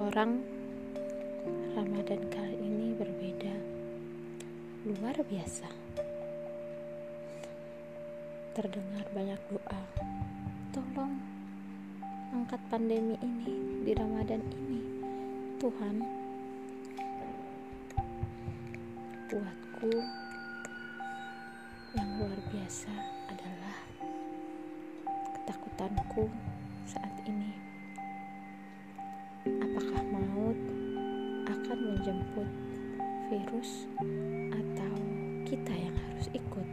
orang, Ramadan kali ini berbeda, luar biasa. Terdengar banyak doa, tolong angkat pandemi ini di Ramadan ini, Tuhan. Buatku yang luar biasa adalah ketakutanku akan menjemput virus atau kita yang harus ikut.